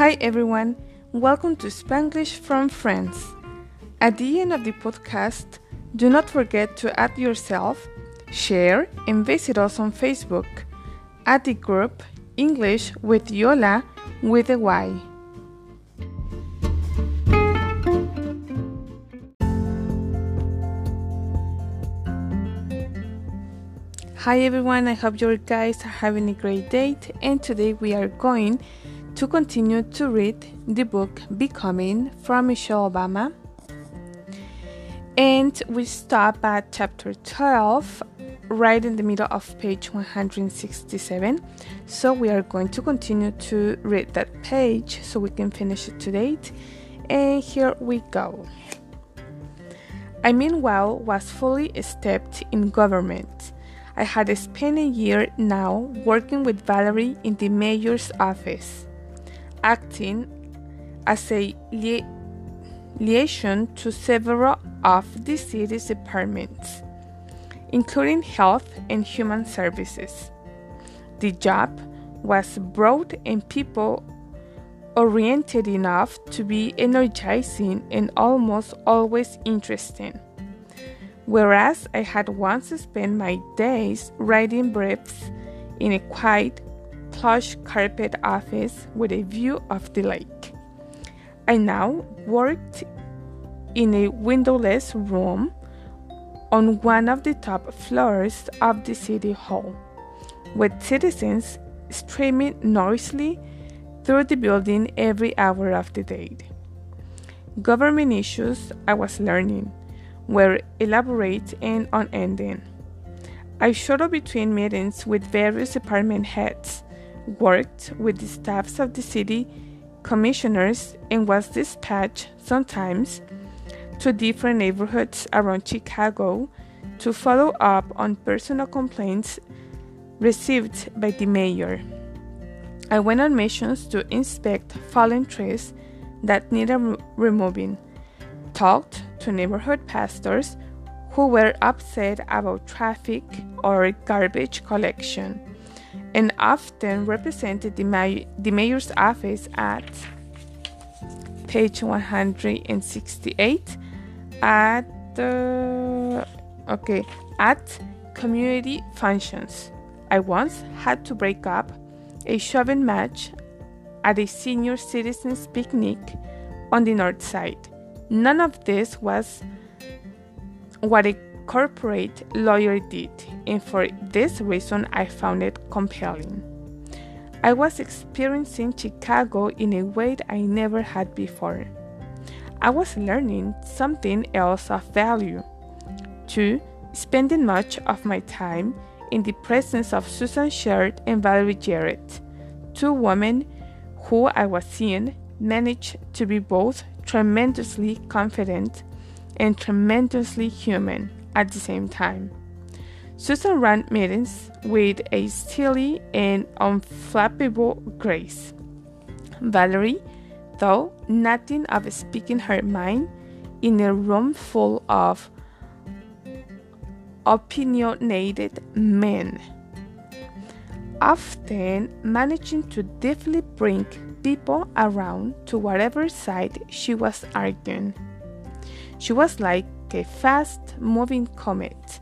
Hi everyone, welcome to Spanglish from France. At the end of the podcast, do not forget to add yourself, share, and visit us on Facebook at the group English with Yola with a Y. Hi everyone, I hope you guys are having a great day and today we are going to continue to read the book Becoming from Michelle Obama. And we stop at chapter 12, right in the middle of page 167. So we are going to continue to read that page so we can finish it today. And here we go. I meanwhile was fully steeped in government I had spent a year now working with Valerie in the mayor's office, acting as a li- liaison to several of the city's departments, including health and human services. The job was broad and people oriented enough to be energizing and almost always interesting whereas I had once spent my days writing briefs in a quiet, plush carpet office with a view of the lake. I now worked in a windowless room on one of the top floors of the city hall, with citizens streaming noisily through the building every hour of the day. Government issues I was learning were elaborate and unending. I shuttled between meetings with various department heads, worked with the staffs of the city commissioners, and was dispatched sometimes to different neighborhoods around Chicago to follow up on personal complaints received by the mayor. I went on missions to inspect fallen trees that needed removing, talked to neighborhood pastors who were upset about traffic or garbage collection and often represented the, the mayor's office at page 168 at the okay at community functions. I once had to break up a shoving match at a senior citizens picnic on the north side. None of this was what a corporate lawyer did, and for this reason I found it compelling. I was experiencing Chicago in a way I never had before. I was learning something else of value. Two, spending much of my time in the presence of Susan Sherd and Valerie Jarrett, two women who I was seeing managed to be both tremendously confident and tremendously human at the same time. Susan ran meetings with a steely and unflappable grace. Valerie, though nothing of speaking her mind in a room full of opinionated men, often managing to deftly bring people around to whatever side she was arguing. She was like a fast moving comet,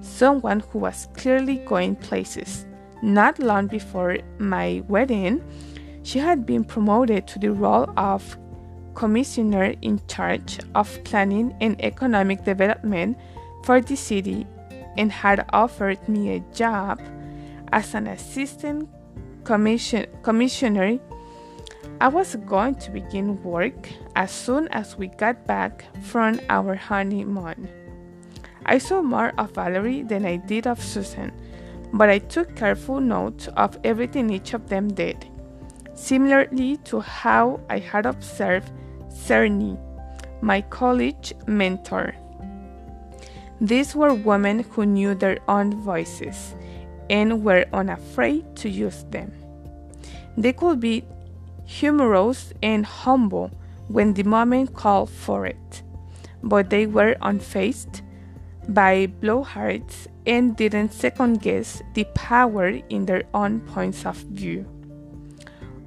someone who was clearly going places. Not long before my wedding, she had been promoted to the role of commissioner in charge of planning and economic development for the city and had offered me a job as an assistant commission, commissioner I was going to begin work as soon as we got back from our honeymoon. I saw more of Valerie than I did of Susan, but I took careful note of everything each of them did, similarly to how I had observed Czerny, my college mentor. These were women who knew their own voices and were unafraid to use them. They could be humorous and humble when the moment called for it, but they were unfazed by blowhards and didn't second guess the power in their own points of view.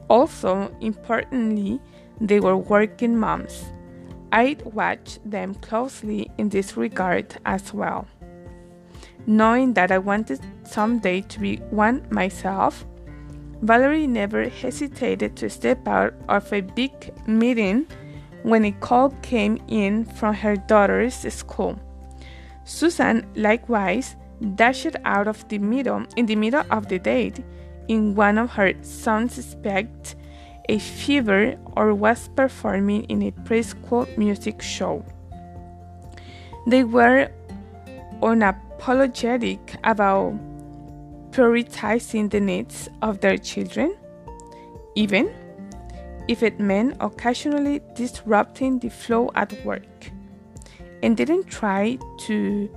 Also, importantly, they were working moms. I'd watch them closely in this regard as well. Knowing that I wanted someday to be one myself, Valerie never hesitated to step out of a big meeting when a call came in from her daughter's school. Susan likewise dashed out of the middle in the middle of the date in one of her sons expect a fever or was performing in a preschool music show. They were unapologetic about prioritizing the needs of their children, even if it meant occasionally disrupting the flow at work, and didn't try to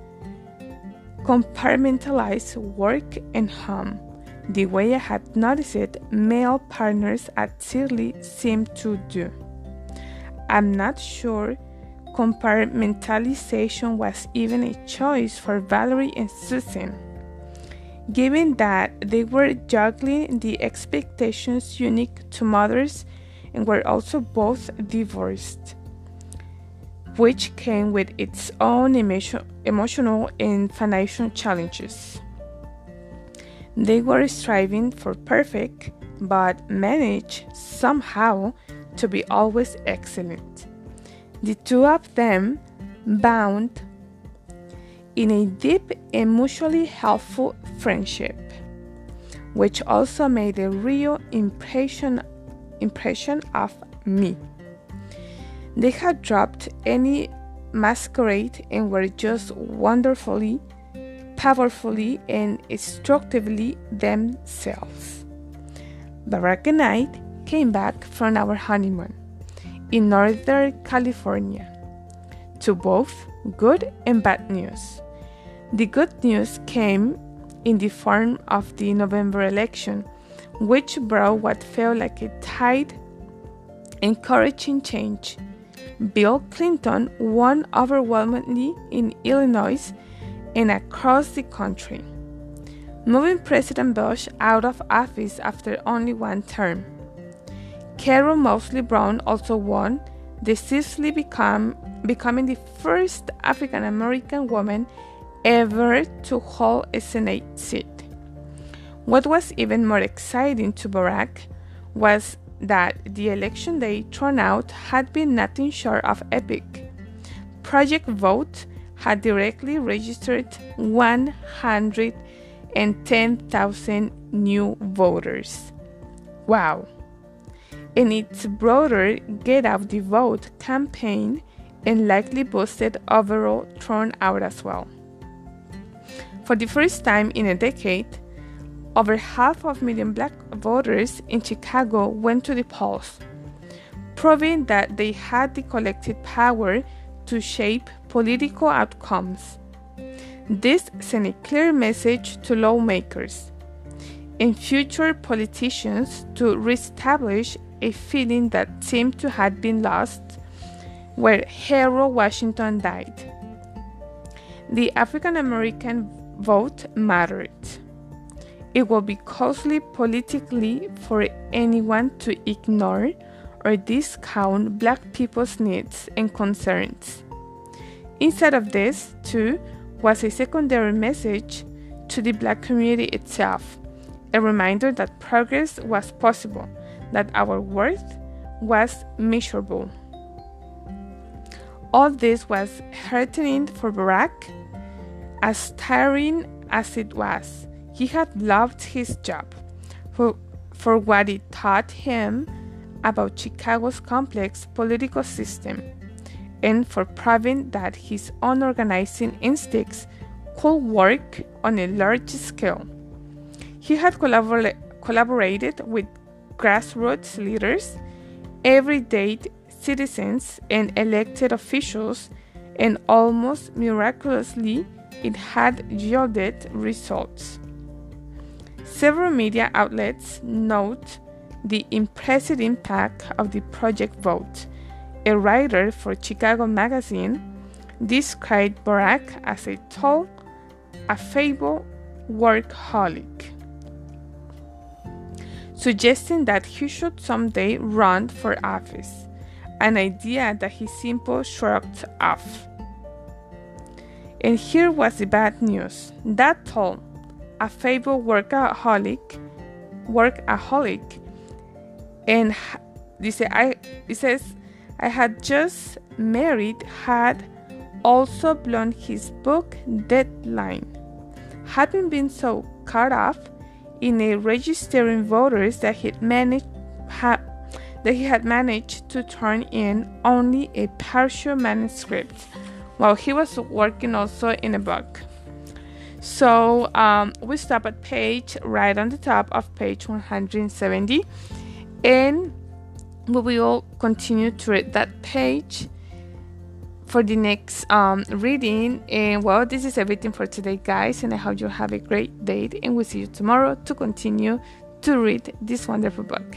compartmentalize work and home the way I had noticed it, male partners at Sidley seemed to do. I'm not sure compartmentalization was even a choice for Valerie and Susan, given that they were juggling the expectations unique to mothers and were also both divorced, which came with its own emotional and financial challenges. They were striving for perfect, but managed somehow to be always excellent. The two of them bound in a deep and mutually helpful friendship, which also made a real impression impression of me. They had dropped any masquerade and were just wonderfully powerfully and instructively themselves. Barack and I came back from our honeymoon in Northern California to both good and bad news. The good news came in the form of the November election, which brought what felt like a tide encouraging change. Bill Clinton won overwhelmingly in Illinois and across the country, moving President Bush out of office after only one term. Carol Moseley Braun also won, decisively become, becoming the first African American woman ever to hold a Senate seat. What was even more exciting to Barack was that the election day turnout had been nothing short of epic. Project Vote had directly registered 110,000 new voters. Wow! In its broader Get Out the Vote campaign and likely boosted overall turnout as well. For the first time in a decade, over half of million black voters in Chicago went to the polls, proving that they had the collective power to shape political outcomes. This sent a clear message to lawmakers and future politicians to reestablish a feeling that seemed to have been lost where Harold Washington died. The African American vote mattered. It will be costly politically for anyone to ignore or discount black people's needs and concerns. Instead of this, too, was a secondary message to the black community itself, a reminder that progress was possible, that our worth was measurable. All this was heartening for Barack, as tiring as it was. He had loved his job for, for what it taught him about Chicago's complex political system and for proving that his own organizing instincts could work on a large scale. He had collabor- collaborated with grassroots leaders, everyday citizens, and elected officials, and almost miraculously, it had yielded results. Several media outlets note the impressive impact of the Project Vote a writer for Chicago Magazine, described Barack as a tall, affable workaholic. suggesting that he should someday run for office, an idea that he simply shrugged off. And here was the bad news. That Tom, a favorite workaholic, workaholic, and dice, I, it says, I had just married, had also blown his book deadline. Having been so cut off in a registering voters that he managed ha, that he had managed to turn in only a partial manuscript while he was working also in a book. So um, we stop at page right on the top of page 170 and we will continue to read that page for the next um, reading. And well, this is everything for today, guys. And I hope you have a great day. And we'll see you tomorrow to continue to read this wonderful book.